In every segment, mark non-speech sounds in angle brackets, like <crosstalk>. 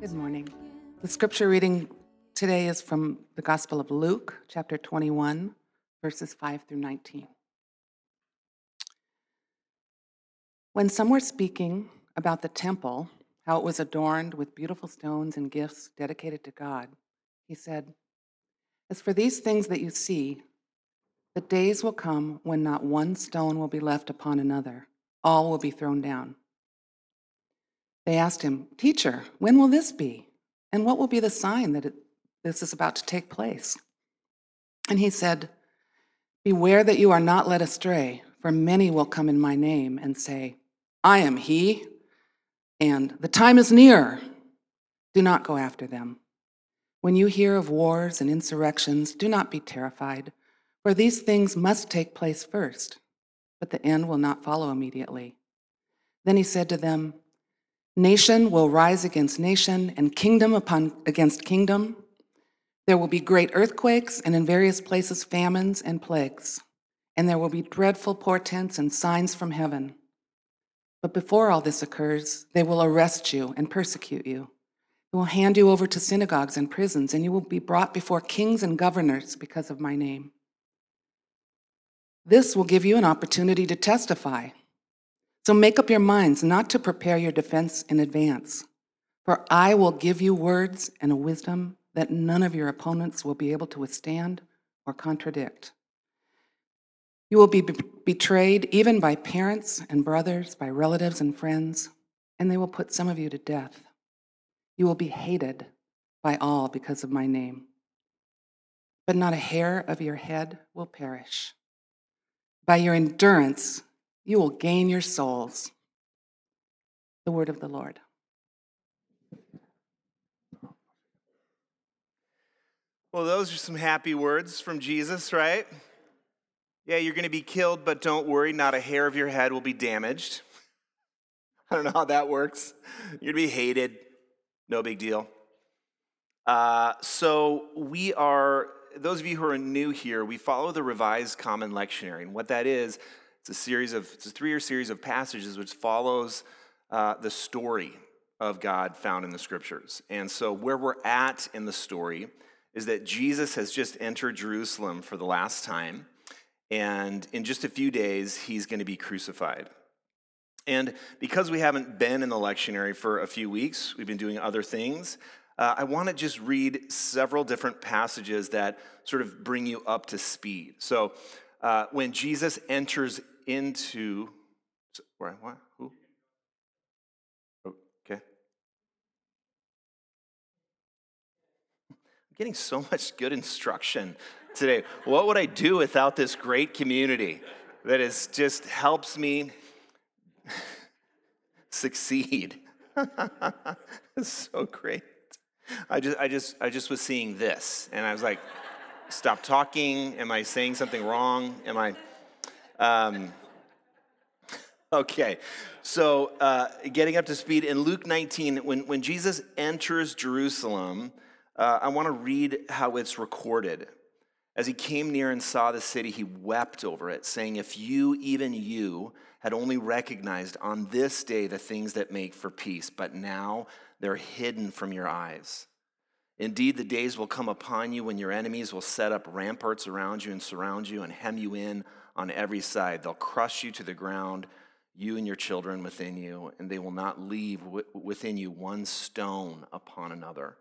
Good morning. The scripture reading today is from the Gospel of Luke, chapter 21, verses 5 through 19. When some were speaking about the temple, how it was adorned with beautiful stones and gifts dedicated to God, he said, As for these things that you see, the days will come when not one stone will be left upon another, all will be thrown down. They asked him, Teacher, when will this be? And what will be the sign that it, this is about to take place? And he said, Beware that you are not led astray, for many will come in my name and say, I am he, and the time is near. Do not go after them. When you hear of wars and insurrections, do not be terrified, for these things must take place first, but the end will not follow immediately. Then he said to them, Nation will rise against nation, and kingdom upon against kingdom. There will be great earthquakes, and in various places famines and plagues. And there will be dreadful portents and signs from heaven. But before all this occurs, they will arrest you and persecute you. They will hand you over to synagogues and prisons, and you will be brought before kings and governors because of my name. This will give you an opportunity to testify. So make up your minds not to prepare your defense in advance, for I will give you words and a wisdom that none of your opponents will be able to withstand or contradict. You will be be- betrayed even by parents and brothers, by relatives and friends, and they will put some of you to death. You will be hated by all because of my name. But not a hair of your head will perish. By your endurance, you will gain your souls. The word of the Lord. Well, those are some happy words from Jesus, right? Yeah, you're going to be killed, but don't worry, not a hair of your head will be damaged. <laughs> I don't know how that works. You're going to be hated, no big deal. Uh, so, we are, those of you who are new here, we follow the Revised Common Lectionary. And what that is, it's a series of, it's a three year series of passages which follows uh, the story of God found in the scriptures. And so, where we're at in the story is that Jesus has just entered Jerusalem for the last time. And in just a few days, he's going to be crucified. And because we haven't been in the lectionary for a few weeks, we've been doing other things. Uh, I want to just read several different passages that sort of bring you up to speed. So, uh, when Jesus enters into, where, what, who? Okay. I'm getting so much good instruction today. What would I do without this great community that is just helps me <laughs> succeed? <laughs> it's so great. I just, I just, I just was seeing this, and I was like, "Stop talking! Am I saying something wrong? Am I?" Um, okay, so uh, getting up to speed in Luke 19, when when Jesus enters Jerusalem, uh, I want to read how it's recorded. As he came near and saw the city, he wept over it, saying, If you, even you, had only recognized on this day the things that make for peace, but now they're hidden from your eyes. Indeed, the days will come upon you when your enemies will set up ramparts around you and surround you and hem you in on every side. They'll crush you to the ground. You and your children within you, and they will not leave within you one stone upon another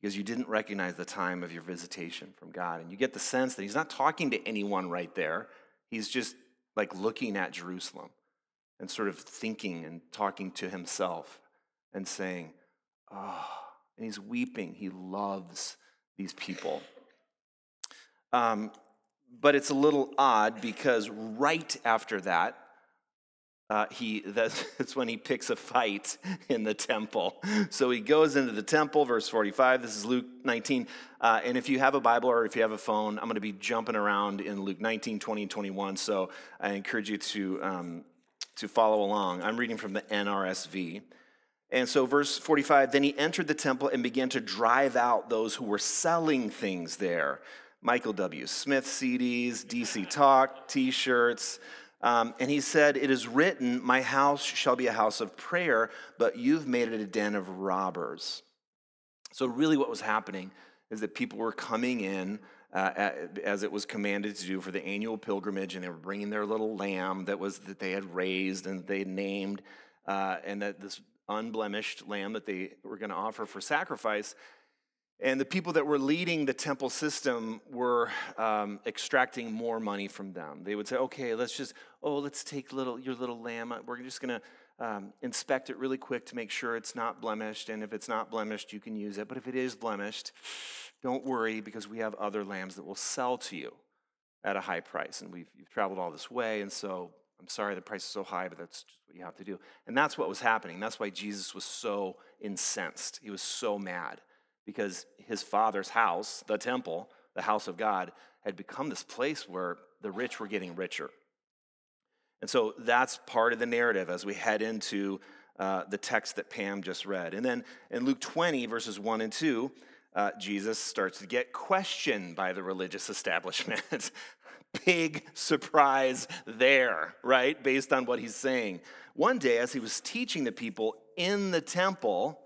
because you didn't recognize the time of your visitation from God. And you get the sense that he's not talking to anyone right there. He's just like looking at Jerusalem and sort of thinking and talking to himself and saying, Oh, and he's weeping. He loves these people. Um, but it's a little odd because right after that, uh, he that's, <laughs> that's when he picks a fight in the temple. So he goes into the temple, verse 45. This is Luke 19. Uh, and if you have a Bible or if you have a phone, I'm going to be jumping around in Luke 19, 20, and 21. So I encourage you to, um, to follow along. I'm reading from the NRSV. And so, verse 45 then he entered the temple and began to drive out those who were selling things there Michael W. Smith CDs, DC Talk, t shirts. Um, and he said, It is written, My house shall be a house of prayer, but you've made it a den of robbers. So, really, what was happening is that people were coming in uh, as it was commanded to do for the annual pilgrimage, and they were bringing their little lamb that was that they had raised and they had named, uh, and that this unblemished lamb that they were going to offer for sacrifice. And the people that were leading the temple system were um, extracting more money from them. They would say, okay, let's just, oh, let's take little, your little lamb. We're just going to um, inspect it really quick to make sure it's not blemished. And if it's not blemished, you can use it. But if it is blemished, don't worry because we have other lambs that will sell to you at a high price. And we've you've traveled all this way. And so I'm sorry the price is so high, but that's just what you have to do. And that's what was happening. That's why Jesus was so incensed. He was so mad because his father's house, the temple, the house of God, had become this place where the rich were getting richer. And so that's part of the narrative as we head into uh, the text that Pam just read. And then in Luke 20, verses 1 and 2, uh, Jesus starts to get questioned by the religious <laughs> establishment. Big surprise there, right? Based on what he's saying. One day, as he was teaching the people in the temple,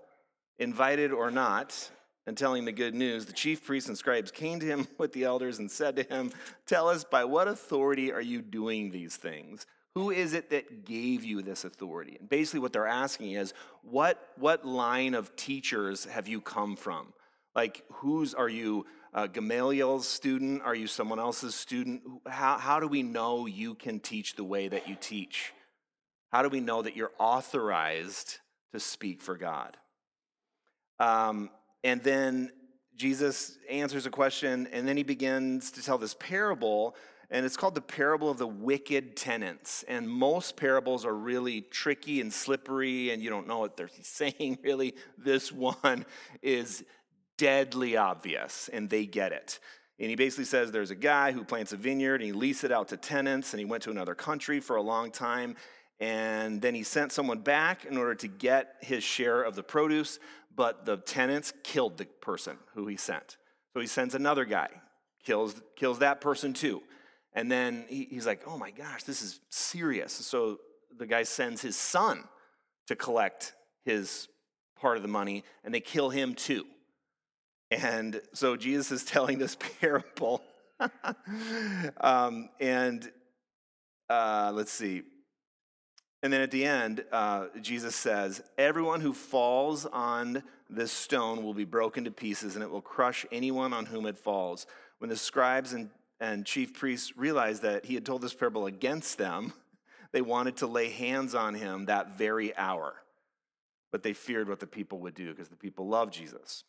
invited or not, and telling the good news, the chief priests and scribes came to him <laughs> with the elders and said to him, Tell us, by what authority are you doing these things? Who is it that gave you this authority? And basically, what they're asking is, what, what line of teachers have you come from? Like, whose are you? Uh, Gamaliel's student? Are you someone else's student? How, how do we know you can teach the way that you teach? How do we know that you're authorized to speak for God? Um, and then Jesus answers a question, and then he begins to tell this parable, and it's called the parable of the wicked tenants. And most parables are really tricky and slippery, and you don't know what they're <laughs> saying really. This one is deadly obvious, and they get it. And he basically says there's a guy who plants a vineyard and he leased it out to tenants, and he went to another country for a long time. And then he sent someone back in order to get his share of the produce, but the tenants killed the person who he sent. So he sends another guy, kills, kills that person too. And then he, he's like, oh my gosh, this is serious. So the guy sends his son to collect his part of the money, and they kill him too. And so Jesus is <laughs> telling this parable. <laughs> um, and uh, let's see. And then at the end, uh, Jesus says, Everyone who falls on this stone will be broken to pieces, and it will crush anyone on whom it falls. When the scribes and, and chief priests realized that he had told this parable against them, <laughs> they wanted to lay hands on him that very hour. But they feared what the people would do because the people loved Jesus.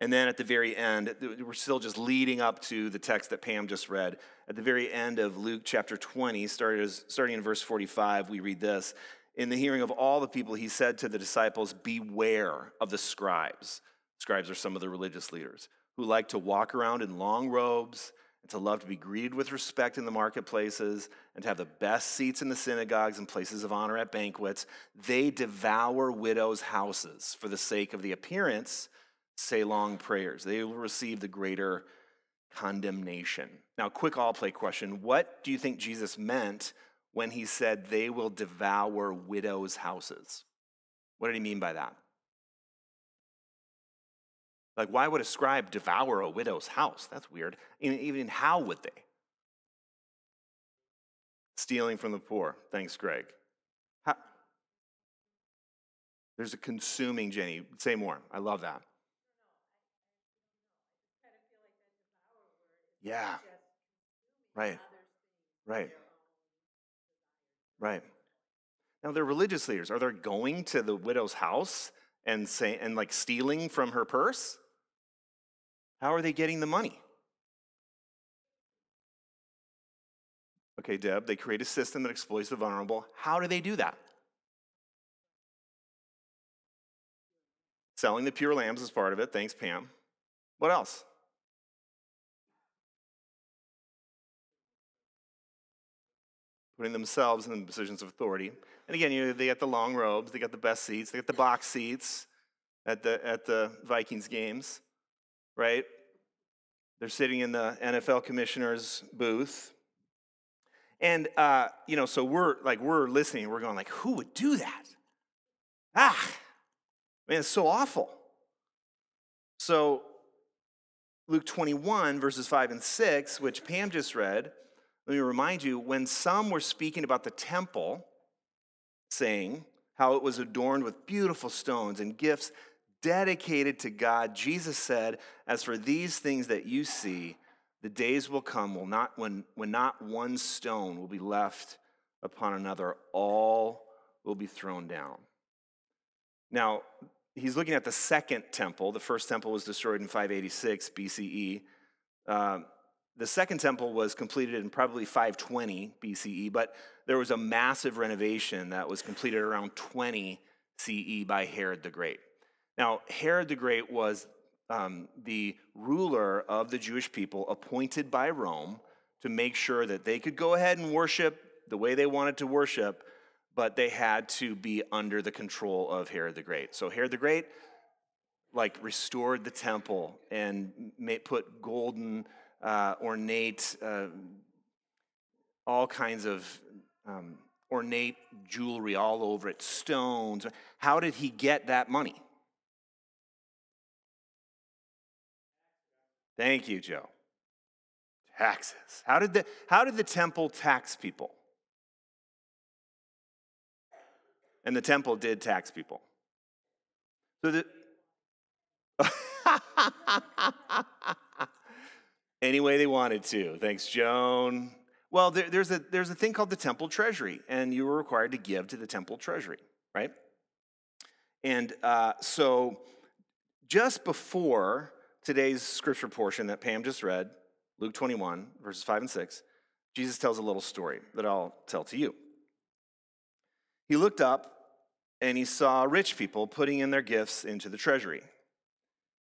And then at the very end, we're still just leading up to the text that Pam just read. At the very end of Luke chapter 20, starting in verse 45, we read this In the hearing of all the people, he said to the disciples, Beware of the scribes. Scribes are some of the religious leaders who like to walk around in long robes and to love to be greeted with respect in the marketplaces and to have the best seats in the synagogues and places of honor at banquets. They devour widows' houses for the sake of the appearance say long prayers. They will receive the greater condemnation. Now, quick all play question What do you think Jesus meant when he said they will devour widows' houses? What did he mean by that? Like, why would a scribe devour a widow's house? That's weird. Even how would they? Stealing from the poor. Thanks, Greg. How, there's a consuming, Jenny. Say more. I love that. Yeah. Right. Right. Right. Now they're religious leaders. Are they going to the widow's house and say and like stealing from her purse? How are they getting the money? Okay, Deb, they create a system that exploits the vulnerable. How do they do that? Selling the pure lambs is part of it. Thanks, Pam. What else? Putting themselves in the positions of authority. And again, you know, they got the long robes, they got the best seats, they got the box seats at the, at the Vikings games, right? They're sitting in the NFL commissioner's booth. And, uh, you know, so we're like, we're listening, we're going like, who would do that? Ah, man, it's so awful. So Luke 21, verses 5 and 6, which Pam just read, let me remind you when some were speaking about the temple, saying how it was adorned with beautiful stones and gifts dedicated to God, Jesus said, As for these things that you see, the days will come will not, when, when not one stone will be left upon another, all will be thrown down. Now, he's looking at the second temple. The first temple was destroyed in 586 BCE. Uh, the second temple was completed in probably 520 BCE, but there was a massive renovation that was completed around 20 CE by Herod the Great. Now, Herod the Great was um, the ruler of the Jewish people appointed by Rome to make sure that they could go ahead and worship the way they wanted to worship, but they had to be under the control of Herod the Great. So, Herod the Great like restored the temple and put golden uh, ornate, uh, all kinds of um, ornate jewelry all over it, stones. How did he get that money? Thank you, Joe. Taxes. How did the, how did the temple tax people? And the temple did tax people. So the, <laughs> any way they wanted to. Thanks, Joan. Well, there, there's, a, there's a thing called the temple treasury, and you were required to give to the temple treasury, right? And uh, so just before today's scripture portion that Pam just read, Luke 21, verses 5 and 6, Jesus tells a little story that I'll tell to you. He looked up and he saw rich people putting in their gifts into the treasury.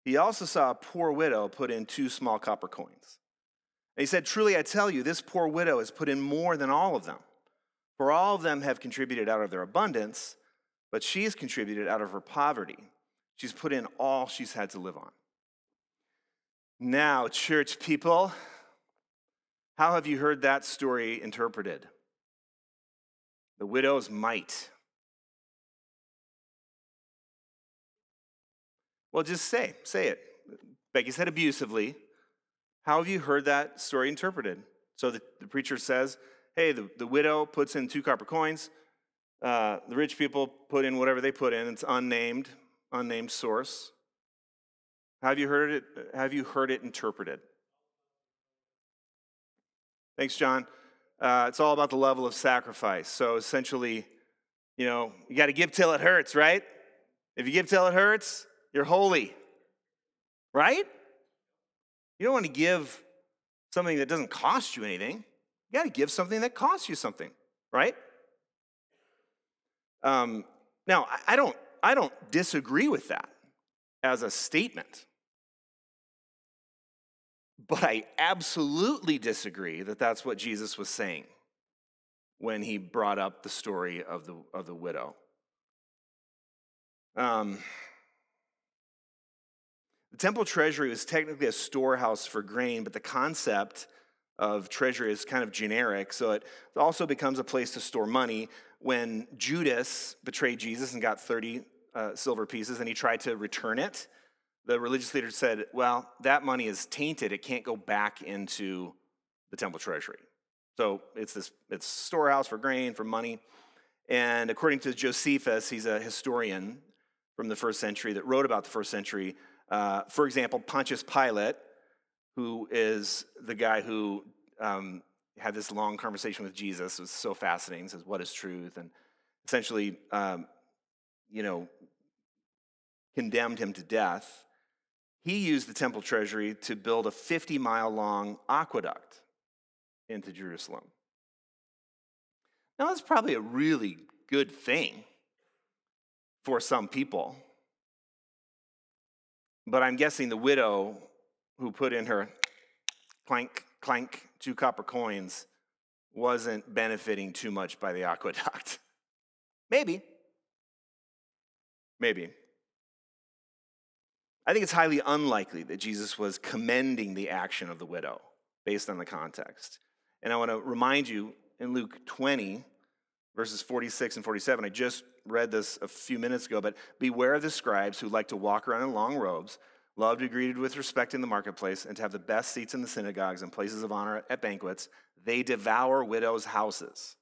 He also saw a poor widow put in two small copper coins. And he said, Truly I tell you, this poor widow has put in more than all of them. For all of them have contributed out of their abundance, but she has contributed out of her poverty. She's put in all she's had to live on. Now, church people, how have you heard that story interpreted? The widow's mite. Well, just say, say it. Becky said abusively. How have you heard that story interpreted? So the, the preacher says, hey, the, the widow puts in two copper coins. Uh, the rich people put in whatever they put in. It's unnamed, unnamed source. Have you heard it? Have you heard it interpreted? Thanks, John. Uh, it's all about the level of sacrifice. So essentially, you know, you got to give till it hurts, right? If you give till it hurts, you're holy, right? You don't want to give something that doesn't cost you anything. You got to give something that costs you something, right? Um, now, I don't, I don't disagree with that as a statement. But I absolutely disagree that that's what Jesus was saying when he brought up the story of the, of the widow. Um, the temple treasury was technically a storehouse for grain, but the concept of treasury is kind of generic, so it also becomes a place to store money. When Judas betrayed Jesus and got 30 uh, silver pieces and he tried to return it, the religious leader said, Well, that money is tainted. It can't go back into the temple treasury. So it's this it's storehouse for grain, for money. And according to Josephus, he's a historian from the first century that wrote about the first century. Uh, for example, Pontius Pilate, who is the guy who um, had this long conversation with Jesus, it was so fascinating. Says, What is truth? And essentially, um, you know, condemned him to death. He used the temple treasury to build a 50 mile long aqueduct into Jerusalem. Now, that's probably a really good thing for some people. But I'm guessing the widow who put in her clank, clank, two copper coins wasn't benefiting too much by the aqueduct. <laughs> Maybe. Maybe. I think it's highly unlikely that Jesus was commending the action of the widow based on the context. And I want to remind you in Luke 20, verses 46 and 47, I just read this a few minutes ago, but beware of the scribes who like to walk around in long robes, love to be greeted with respect in the marketplace, and to have the best seats in the synagogues and places of honor at banquets. They devour widows' houses.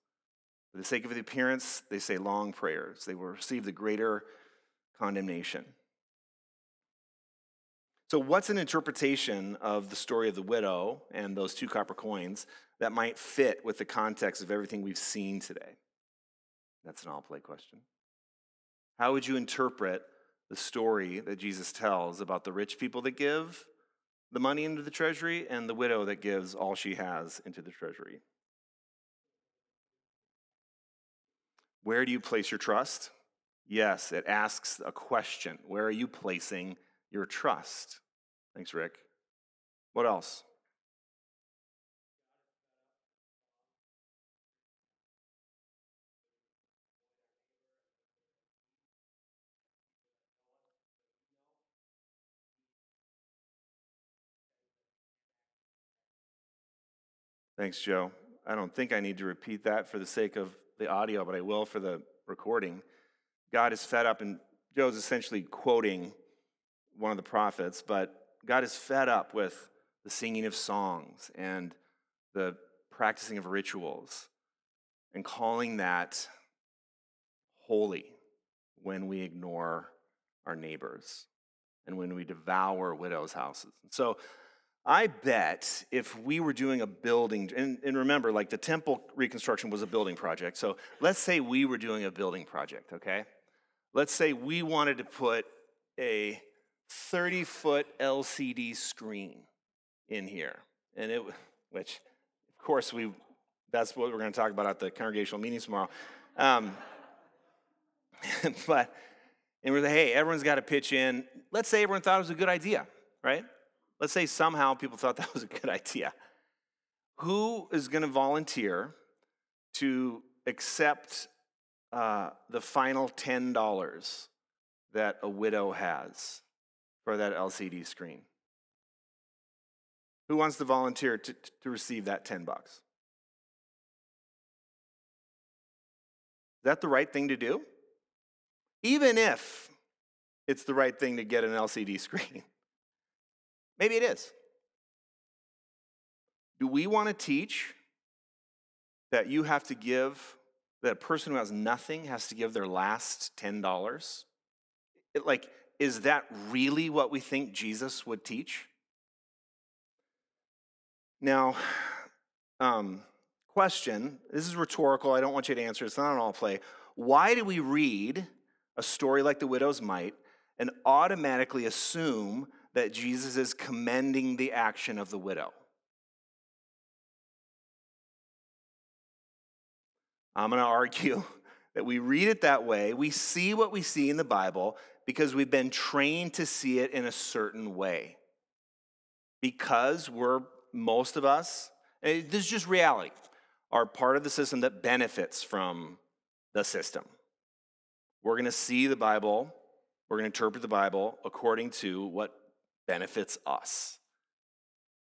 For the sake of the appearance, they say long prayers. They will receive the greater condemnation. So, what's an interpretation of the story of the widow and those two copper coins that might fit with the context of everything we've seen today? That's an all play question. How would you interpret the story that Jesus tells about the rich people that give the money into the treasury and the widow that gives all she has into the treasury? Where do you place your trust? Yes, it asks a question. Where are you placing your trust? Thanks, Rick. What else? Thanks, Joe. I don't think I need to repeat that for the sake of the audio, but I will for the recording. God is fed up, and Joe's essentially quoting one of the prophets, but God is fed up with the singing of songs and the practicing of rituals and calling that holy when we ignore our neighbors and when we devour widows' houses. So I bet if we were doing a building, and, and, remember, like the temple reconstruction was a building project. So let's say we were doing a building project, okay? Let's say we wanted to put a 30 foot LCD screen in here. And it, which, of course, we, that's what we're going to talk about at the congregational meeting tomorrow. Um, <laughs> but, and we're like, hey, everyone's got to pitch in. Let's say everyone thought it was a good idea, right? Let's say somehow people thought <laughs> that was a good idea. Who is going to volunteer to accept uh, the final $10 that a widow has for that LCD screen? Who wants to volunteer to, to receive that 10 bucks? Is that the right thing to do? Even if it's the right thing to get an LCD <laughs> screen. Maybe it is. Do we want to teach that you have to give, that a person who has nothing has to give their last $10? It, like, is that really what we think Jesus would teach? Now, <sighs> um, question this is rhetorical. I don't want you to answer. It's not an all play. Why do we read a story like the widow's mite and automatically assume that Jesus is commending the action of the widow? I'm going to argue <laughs> that we read it that way. We see what we see in the Bible, because we've been trained to see it in a certain way. Because we're, most of us, eh, this is just reality, are part of the system that benefits from the system. We're going to see the Bible, we're going to interpret the Bible according to what benefits us.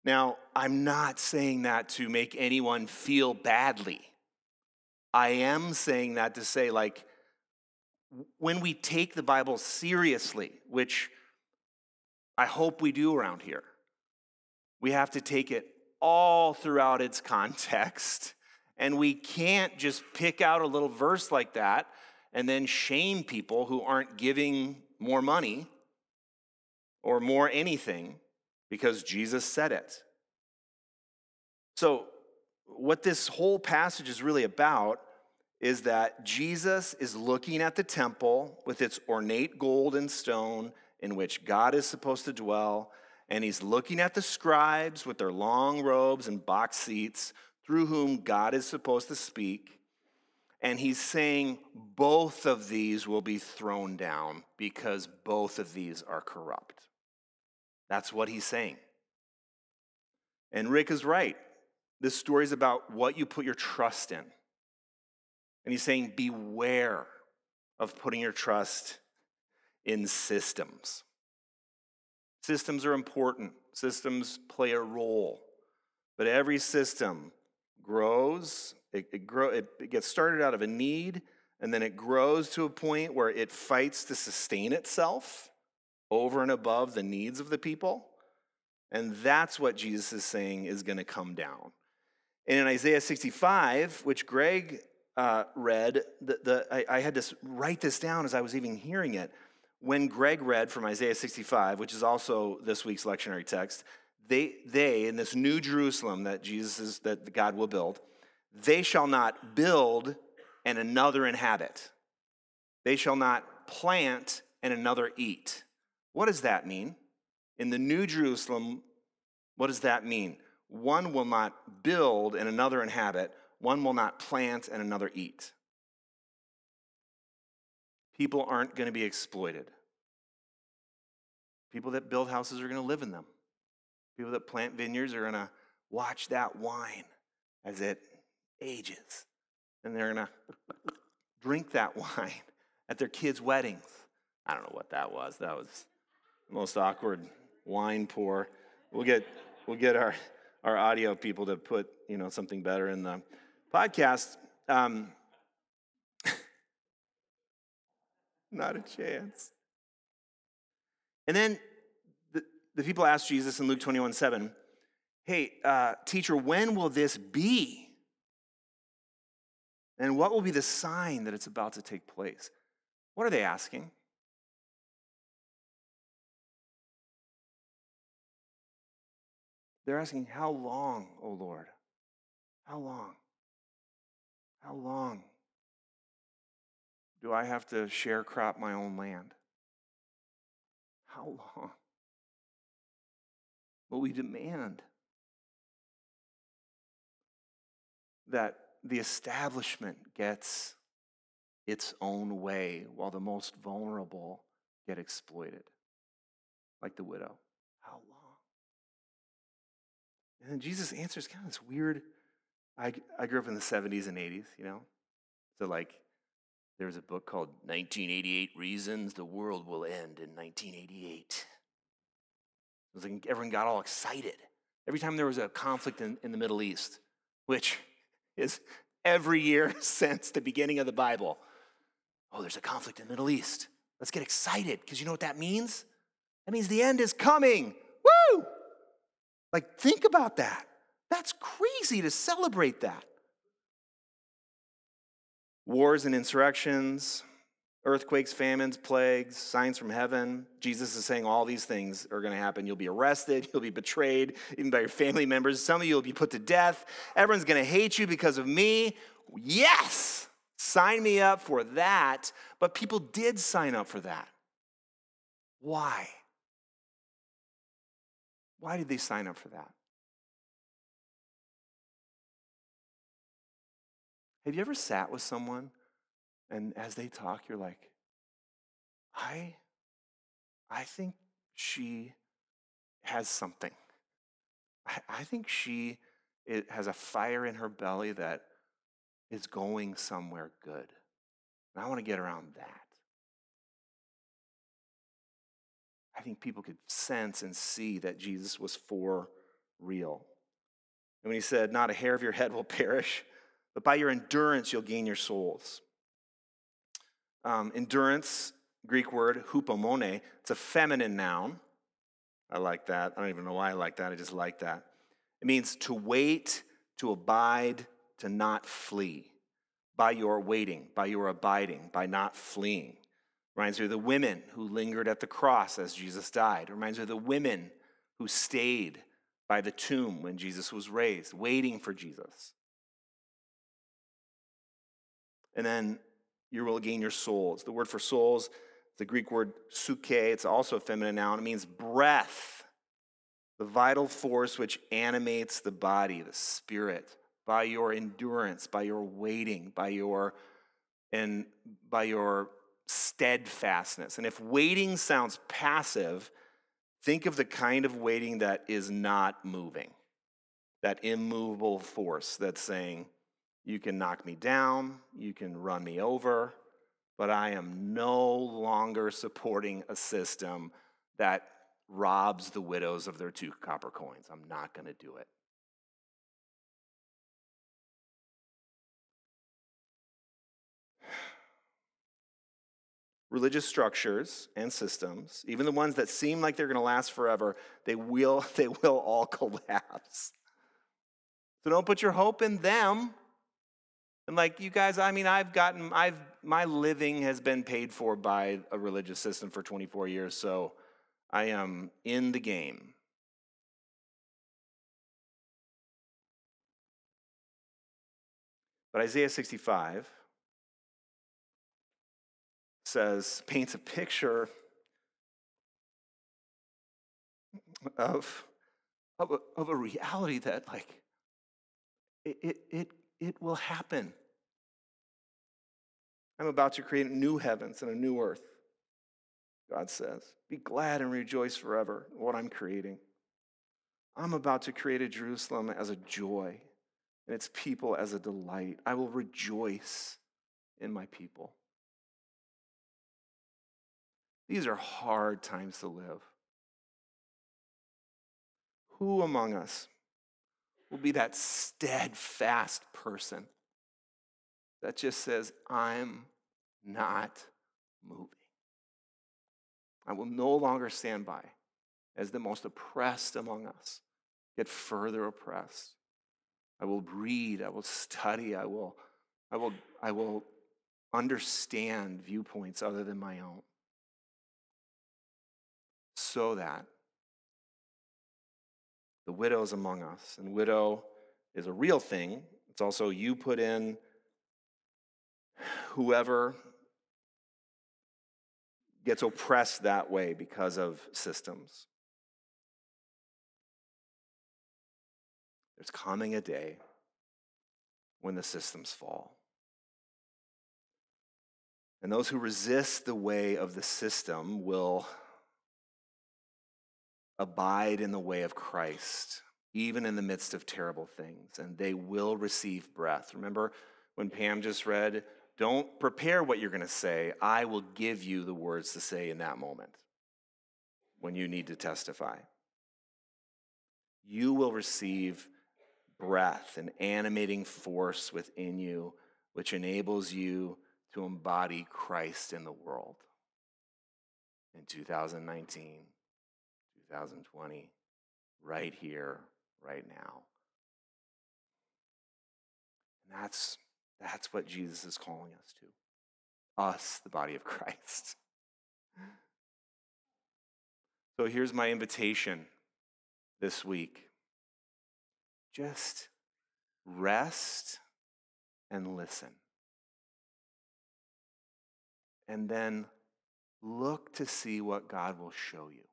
Now, I'm not saying that to make anyone feel badly. I am saying that to say, like, when we take the Bible seriously, which I hope we do around here, we have to take it all throughout its context <laughs> And we can't just pick out a little verse like that and then shame people who aren't giving more money or more anything because Jesus said it. So, what this whole passage is really about is that Jesus is looking at the temple with its ornate gold and stone in which God is supposed to dwell, and he's looking at the scribes with their long robes and box seats through whom God is supposed to speak. And he's saying both of these will be thrown down because both of these are corrupt. That's what he's saying. And Rick is right. This story is about what you put your trust in. And he's saying, beware of putting your trust in systems. Systems are important, systems play a role. But every system grows, it, it, grow, it, it gets started out of a need, and then it grows to a point where it fights to sustain itself over and above the needs of the people. And that's what Jesus is saying is going to come down. And in Isaiah 65, which Greg uh, read, the, the, I, I had to write this down as I was even hearing it. When Greg read from Isaiah 65, which is also this week's lectionary text, they, they in this new Jerusalem that Jesus is, that God will build, they shall not build and another inhabit. They shall not plant and another eat. What does that mean? In the New Jerusalem, what does that mean? One will not build and another inhabit, one will not plant and another eat. People aren't going to be exploited. People that build houses are going to live in them. People that plant vineyards are going to watch that wine as it ages. And they're going <laughs> to drink that <laughs> wine at their kids' weddings. I don't know what that was. That was most awkward wine pour. We'll get, we'll get our, our audio people to put you know, something better in the podcast. Um, <laughs> not a chance. And then the, the people asked Jesus in Luke 21 7, Hey, uh, teacher, when will this be? And what will be the sign that it's about to take place? What are they asking? They're asking, How long, O Lord? How long? How long do I have to sharecrop my own land? How long? But we demand that the establishment gets its own way while the most vulnerable get exploited, like the widow. How long? And then Jesus answers kind of this weird I, I grew up in the 70s and 80s, you know? So, like, there was a book called 1988 Reasons the World Will End in 1988. It was like everyone got all excited every time there was a conflict in, in the Middle East, which is every year <laughs> since the beginning of the Bible. Oh, there's a conflict in the Middle East. Let's get excited because you know what that means? That means the end is coming. Like, think about that. That's crazy to celebrate that. Wars and insurrections, earthquakes, famines, plagues, signs from heaven. Jesus is saying all these things are going to happen. You'll be arrested, <laughs> you'll be betrayed, even by your family members. Some of you will be put to death. Everyone's going to hate you because of me. Yes, sign me up for that. But people did sign up for that. Why? Why did they sign up for that? Have you ever sat with someone and as they talk, you're like, I, I think she has something. I, I think she it has a fire in her belly that is going somewhere good. And I want to get around that. I think people could sense and see that Jesus was for real. And when he said, Not a hair of your head will <laughs> perish, but by your endurance, you'll gain your souls. Um, endurance, Greek word, hupomone, it's a feminine noun. I like that. I don't even know why I like that. I just like that. It means to wait, to abide, to not flee, by your waiting, by your abiding, by not fleeing. Reminds me of the women who lingered at the cross as Jesus died. Reminds me of the women who stayed by the tomb when Jesus was raised, waiting for Jesus. And then you will gain your souls. The word for souls, the Greek word suke, it's also a feminine noun. It means breath, the vital force which animates the body, the spirit, by your endurance, by your waiting, by your and by your steadfastness. And if waiting sounds passive, think of the kind of waiting that is not moving, that immovable force that's saying, You can knock me down, you can run me over, but I am no longer supporting a system that robs the widows of their two copper coins. I'm not going to do it. Religious structures and systems, even the ones that seem like they're going to last forever, they will, <laughs> they will all collapse. So don't put your hope in them. And like you guys, I mean, I've gotten, I've, my living has been paid for by a religious system for 24 years, so I am in the game. But Isaiah 65 says, paints a picture of, of, a, of a reality that, like, it, it, it, it will happen. I'm about to create new heavens and a new earth, God says. Be glad and rejoice forever what I'm creating. I'm about to create a Jerusalem as a joy and its people as a delight. I will rejoice in my people. These are hard times to live. Who among us will be that steadfast person that just says, I'm not moving? I will no longer stand by as the most oppressed among us get further oppressed. I will read, I will study, I will, I will, I will understand viewpoints other than my own so that the widows among us, and widow is a real thing, it's also you put in whoever gets oppressed that way because of systems. There's coming a day when the systems fall. And those who resist the way of the system will abide in the way of Christ, even in the midst of terrible things, and they will receive breath. Remember when Pam just read, Don't prepare what you're going to say, I will give you the words to say in that moment when you need to testify. You will receive breath, an animating force within you, which enables you to embody Christ in the world in 2019. 2020, right here, right now. And that's, that's what Jesus is calling us to us, the body of Christ. <laughs> So here's my invitation this week just rest and listen. And then look to see what God will show you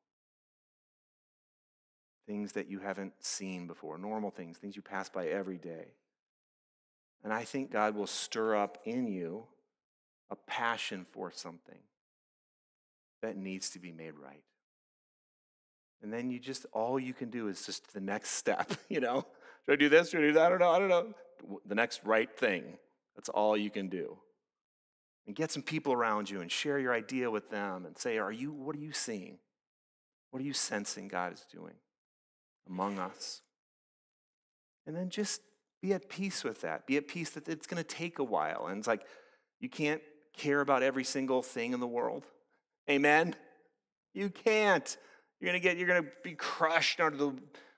things that you haven't seen before, normal things, things you pass by every day. And I think God will stir up in you a passion for something that needs to be made right. And then you just, all you can do is just the next step, <laughs> you know? Should I do this? Should I do that? I don't know. I don't know. The next right thing. That's all you can do. And get some people around you and share your idea with them and say, are you, what are you seeing? What are you sensing God is doing? Among us. And then just be at peace with that. Be at peace that it's going to take a while. And it's like, you can't care about every single thing in the world. Amen? You can't. You're going to get, you're going to be crushed under the,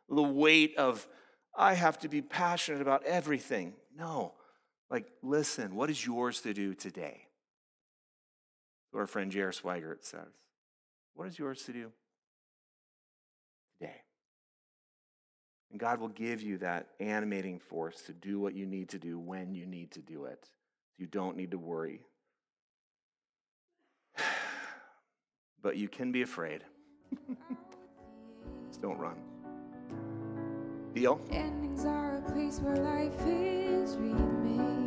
the weight of, I have to be passionate about everything. No. Like, listen, what is yours to do today? Our friend J.R. Swigert says, What is yours to do And God will give you that animating force to do what you need to do when you need to do it. You don't need to worry. <sighs> But you can be afraid. Just don't run. Deal? Endings are a place where life is remade.